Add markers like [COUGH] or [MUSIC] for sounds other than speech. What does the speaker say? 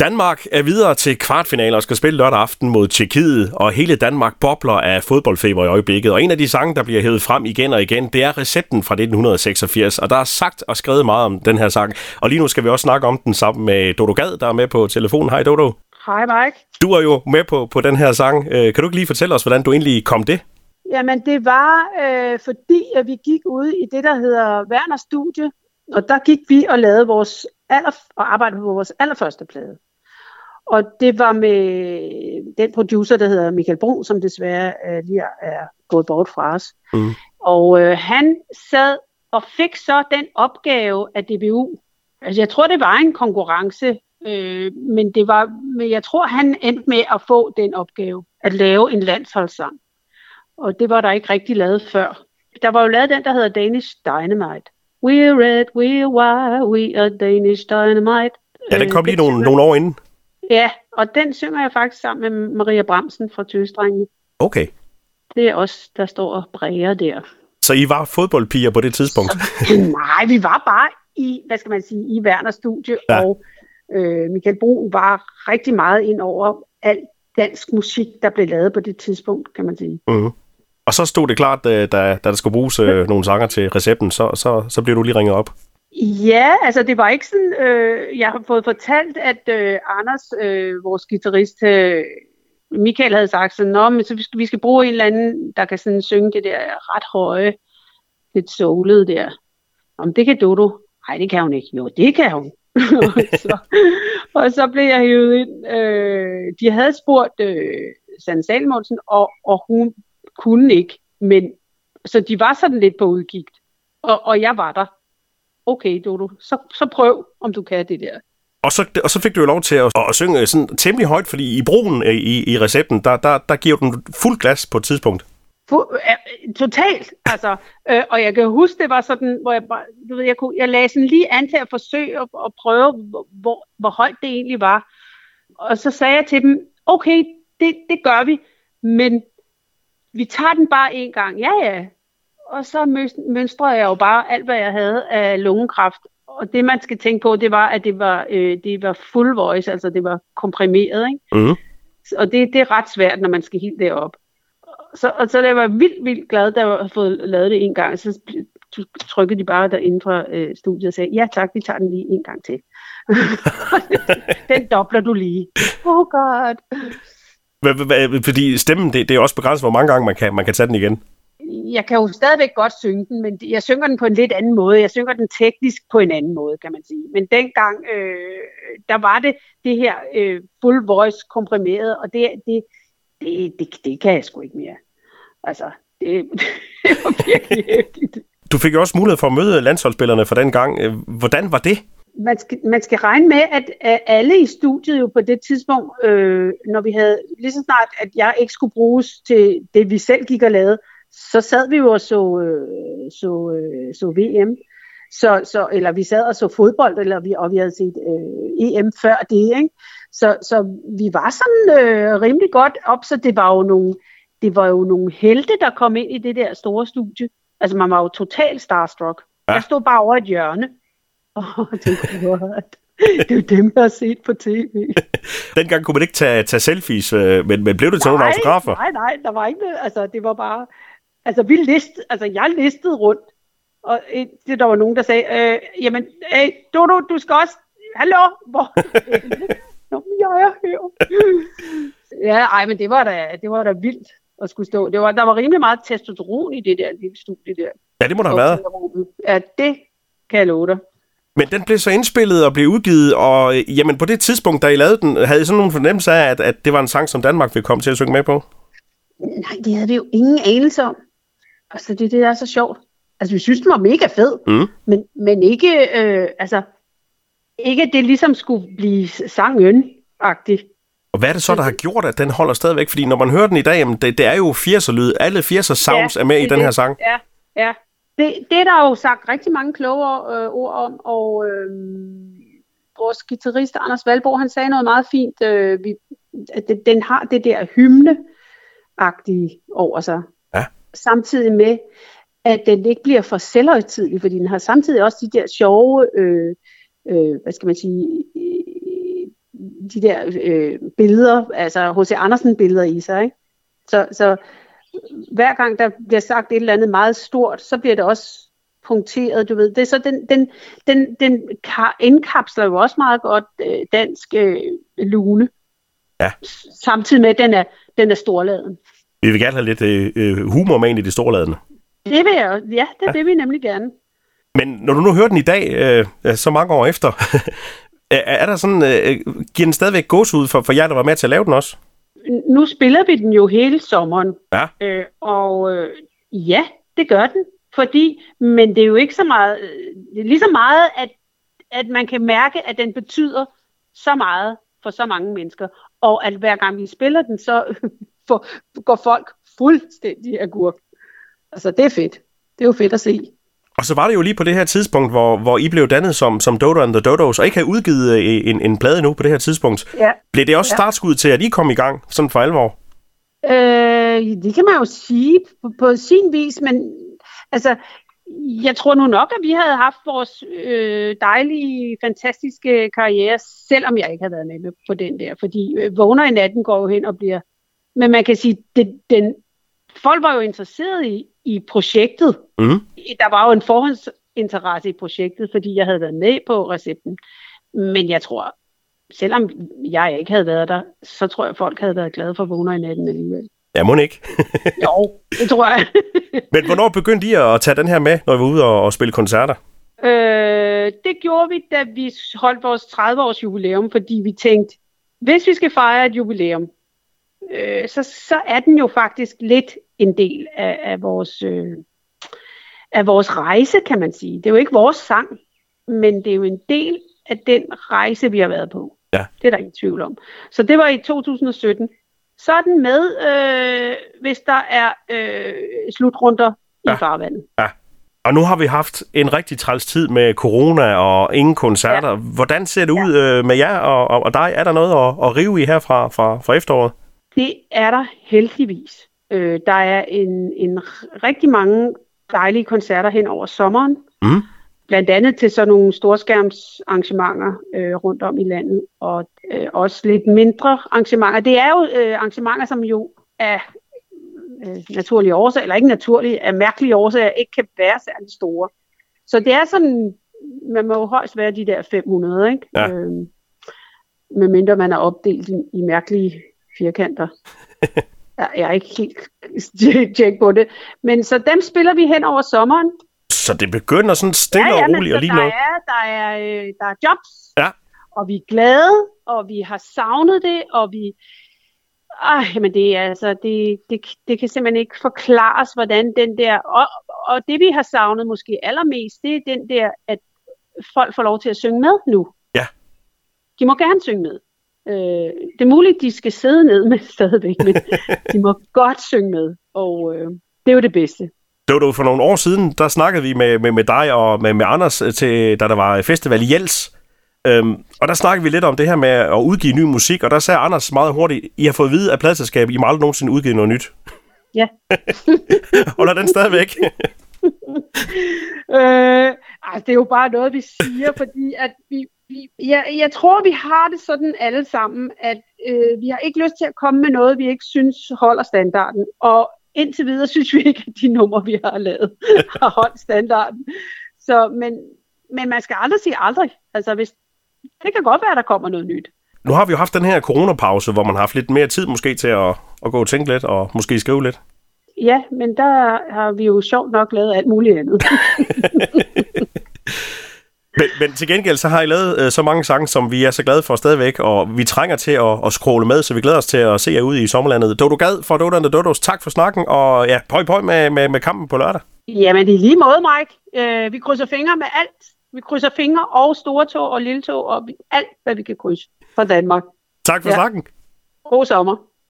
Danmark er videre til kvartfinaler og skal spille lørdag aften mod Tjekkiet, og hele Danmark bobler af fodboldfeber i øjeblikket. Og en af de sange, der bliver hævet frem igen og igen, det er recepten fra 1986, og der er sagt og skrevet meget om den her sang. Og lige nu skal vi også snakke om den sammen med Dodo Gad, der er med på telefonen. Hej Dodo. Hej Mike. Du er jo med på, på den her sang. Øh, kan du ikke lige fortælle os, hvordan du egentlig kom det? Jamen det var øh, fordi, at vi gik ud i det, der hedder Werner Studie, og der gik vi og lavede vores aller, og arbejdede på vores allerførste plade. Og det var med den producer, der hedder Michael Brun, som desværre øh, lige er gået bort fra os. Mm. Og øh, han sad og fik så den opgave af DBU. Altså jeg tror, det var en konkurrence, øh, men, det var, men jeg tror, han endte med at få den opgave, at lave en landsholdssang. Og det var der ikke rigtig lavet før. Der var jo lavet den, der hedder Danish Dynamite. We're red, we're white, we are Danish Dynamite. Ja, den kom lige nogle, nogle år inden. Ja, og den synger jeg faktisk sammen med Maria Bramsen fra Tøstrengen. Okay. Det er os, der står og bræger der. Så I var fodboldpiger på det tidspunkt? Så, nej, vi var bare i, hvad skal man sige, i Werners studie, ja. og øh, Michael Brun var rigtig meget ind over alt dansk musik, der blev lavet på det tidspunkt, kan man sige. Mm. Og så stod det klart, da, da der skulle bruges øh, nogle sanger til recepten, så, så, så blev du lige ringet op. Ja, altså det var ikke sådan, øh, jeg har fået fortalt, at øh, Anders, øh, vores guitarist, øh, Michael havde sagt sådan, Nå, men så vi skal, vi skal bruge en eller anden, der kan sådan synge det der ret høje, lidt soulet der. Om det kan Dodo. Nej, det kan hun ikke. Jo, det kan hun. [LAUGHS] og, så, og så blev jeg hævet ind. Øh, de havde spurgt øh, Sand Salmonsen, og, og hun kunne ikke. Men, så de var sådan lidt på udkigt. Og, og jeg var der okay Dodo, så, så prøv, om du kan det der. Og så, og så fik du jo lov til at, at synge sådan temmelig højt, fordi i brugen i, i recepten, der, der, der giver du fuld glas på et tidspunkt. Fu- totalt, altså. Uh, [LAUGHS] og jeg kan huske, det var sådan, hvor jeg, bare, du ved, jeg, kunne, jeg lagde sådan lige an til at forsøge at, at prøve, hvor, hvor højt det egentlig var. Og så sagde jeg til dem, okay, det, det gør vi, men vi tager den bare en gang. Ja, ja, og så mønstrede jeg jo bare alt, hvad jeg havde af lungekræft. Og det, man skal tænke på, det var, at det var, øh, det var full voice, altså det var komprimeret. Ikke? Mm. Og det, det er ret svært, når man skal helt derop. Så, og så jeg var vildt, vildt glad, da jeg havde fået lavet det en gang. Så trykkede de bare derinde fra øh, studiet og sagde, ja tak, vi tager den lige en gang til. [LAUGHS] den dobler du lige. Oh god. Fordi stemmen, det, det er også begrænset, hvor mange gange man kan, man kan tage den igen jeg kan jo stadigvæk godt synge den, men jeg synger den på en lidt anden måde. Jeg synger den teknisk på en anden måde, kan man sige. Men dengang, øh, der var det det her øh, full voice komprimeret, og det, det, det, det, det kan jeg sgu ikke mere. Altså, det, [LAUGHS] det var virkelig hæftigt. Du fik jo også mulighed for at møde landsholdsspillerne for den gang. Øh, hvordan var det? Man skal, man skal regne med, at, at alle i studiet jo på det tidspunkt, øh, når vi havde lige så snart, at jeg ikke skulle bruges til det, vi selv gik og lavede, så sad vi jo og så, øh, så, øh, så VM. Så, så, eller vi sad og så fodbold, eller vi, og vi havde set øh, EM før det. Ikke? Så, så vi var sådan øh, rimelig godt op, så det var jo nogle, det var jo nogle helte, der kom ind i det der store studie. Altså man var jo totalt starstruck. Ja. Jeg stod bare over et hjørne. Og tænkte, what? det er jo dem, jeg har set på tv. [LAUGHS] Dengang kunne man ikke tage, tage selfies, øh, men, men blev det til nogle autografer? Nej, nej, der var ikke Altså, det var bare... Altså, vi list, altså, jeg listede rundt, og det, der var nogen, der sagde, øh, jamen, øh, Dodo, du skal også, hallo, hvor Nå, jeg er her. ja, ej, men det var da, det var da vildt at skulle stå. Det var, der var rimelig meget testosteron i det der lille studie der. Ja, det må der have været. Ja, det kan jeg love dig. Men den blev så indspillet og blev udgivet, og øh, jamen på det tidspunkt, da I lavede den, havde I sådan nogle fornemmelse af, at, at det var en sang, som Danmark ville komme til at synge med på? Nej, det havde vi jo ingen anelse om. Altså, det, det er så sjovt. Altså, vi synes, den var mega fed, mm. men, men ikke, øh, altså, ikke at det ligesom skulle blive sangen-agtigt. Og hvad er det så, der har gjort, at den holder stadigvæk? Fordi når man hører den i dag, jamen, det, det er jo 80'er-lyd. Alle 80'er sounds ja, er med i den det. her sang. Ja, ja. Det, det er der jo sagt rigtig mange kloge øh, ord om, og øh, vores guitarist Anders Valborg, han sagde noget meget fint. Øh, vi, at den har det der hymne-agtige over sig samtidig med, at den ikke bliver for selvhøjtidlig, fordi den har samtidig også de der sjove, øh, øh, hvad skal man sige, de der øh, billeder, altså H.C. Andersen-billeder i sig. Ikke? Så, så hver gang der bliver sagt et eller andet meget stort, så bliver det også punkteret, du ved. Det er så den, den, den, den indkapsler jo også meget godt øh, dansk øh, lune. Ja. Samtidig med, at den er, den er storladen. Vi vil gerne have lidt øh, øh humor med ind i det storladende. Det vil jeg, ja, det ja. vil vi nemlig gerne. Men når du nu hører den i dag, øh, så mange år efter, [LAUGHS] er der sådan, øh, giver den stadigvæk gås ud for, for jer, der var med til at lave den også? Nu spiller vi den jo hele sommeren. Ja. Øh, og øh, ja, det gør den. Fordi, men det er jo ikke så meget, øh, det er lige så meget, at, at man kan mærke, at den betyder så meget for så mange mennesker. Og at hver gang vi spiller den, så [LAUGHS] for, går folk fuldstændig agurk. Altså, det er fedt. Det er jo fedt at se. Og så var det jo lige på det her tidspunkt, hvor, hvor I blev dannet som, som Dodo and the Dodos, og ikke havde udgivet øh, en, en plade nu på det her tidspunkt. Ja. Blev det også ja. startskud til, at I kom i gang, sådan for alvor? Øh, det kan man jo sige på, på sin vis, men altså, jeg tror nu nok, at vi havde haft vores øh, dejlige, fantastiske karriere, selvom jeg ikke havde været med på den der. Fordi øh, vågner i natten går jo hen og bliver... Men man kan sige, det, den, folk var jo interesseret i, i projektet. Mm. Der var jo en forhåndsinteresse i projektet, fordi jeg havde været med på recepten. Men jeg tror, selvom jeg ikke havde været der, så tror jeg, folk havde været glade for vågner i natten alligevel. Ja, må ikke. [LAUGHS] jo, det tror jeg. [LAUGHS] Men hvornår begyndte I at tage den her med, når I var ude og, og spille koncerter? Øh, det gjorde vi, da vi holdt vores 30-års jubilæum, fordi vi tænkte, hvis vi skal fejre et jubilæum, øh, så, så er den jo faktisk lidt en del af, af, vores, øh, af vores rejse, kan man sige. Det er jo ikke vores sang, men det er jo en del af den rejse, vi har været på. Ja. Det er der ingen tvivl om. Så det var i 2017. Så er den med, øh, hvis der er øh, slutrunder ja. i farvandet. Ja. Og nu har vi haft en rigtig træls tid med corona og ingen koncerter. Ja. Hvordan ser det ud ja. øh, med jer og, og, og dig? Er der noget at, at rive i her fra, fra, fra efteråret? Det er der heldigvis. Øh, der er en, en rigtig mange dejlige koncerter hen over sommeren. Mm. Blandt andet til sådan nogle storskærmsarrangementer øh, rundt om i landet, og øh, også lidt mindre arrangementer. Det er jo øh, arrangementer, som jo er øh, naturlige årsager, eller ikke naturlige, af mærkelige årsager, ikke kan være særlig store. Så det er sådan, man må jo højst være de der 500, ikke? Ja. Øh, medmindre man er opdelt i, i mærkelige firkanter. jeg er ikke helt [LAUGHS] tjek på det. Men så dem spiller vi hen over sommeren. Så det begynder sådan stille ja, ja, og roligt og lige der noget? Er, der, er, øh, der er jobs, ja. og vi er glade, og vi har savnet det, og vi... Ej, men det er altså, det, det, det kan simpelthen ikke forklares, hvordan den der... Og, og det vi har savnet måske allermest, det er den der, at folk får lov til at synge med nu. Ja. De må gerne synge med. Øh, det er muligt, de skal sidde ned med [LAUGHS] stadigvæk, men de må [LAUGHS] godt synge med, og øh, det er jo det bedste. Det var for nogle år siden, der snakkede vi med, med, med dig og med, med Anders, øh, til, da der var festival i Jels. Øhm, og der snakkede vi lidt om det her med at udgive ny musik, og der sagde Anders meget hurtigt, I har fået at vide af pladselskabet, I må aldrig nogensinde udgive noget nyt. Ja. [LAUGHS] Holder den stadigvæk? øh, altså, det er jo bare noget, vi siger, fordi at vi, vi, jeg, jeg tror, vi har det sådan alle sammen, at øh, vi har ikke lyst til at komme med noget, vi ikke synes holder standarden. Og indtil videre [LAUGHS] synes vi ikke, at de numre, vi har lavet, [LAUGHS] har holdt standarden. Så, men, men man skal aldrig sige aldrig. Altså, hvis, det kan godt være, at der kommer noget nyt. Nu har vi jo haft den her coronapause, hvor man har haft lidt mere tid måske til at, at gå og tænke lidt, og måske skrive lidt. Ja, men der har vi jo sjovt nok lavet alt muligt andet. [LAUGHS] men, men til gengæld så har I lavet øh, så mange sange, som vi er så glade for stadigvæk, og vi trænger til at, at scrolle med, så vi glæder os til at se jer ude i sommerlandet. Dodo Gad for Dodo and the Dodos, tak for snakken, og ja, pøj pøj med, med, med kampen på lørdag. Jamen i lige måde, Mike. Øh, vi krydser fingre med alt. Vi krydser fingre og store tog og lille tog, og alt, hvad vi kan krydse fra Danmark. Tak for ja. snakken. God sommer.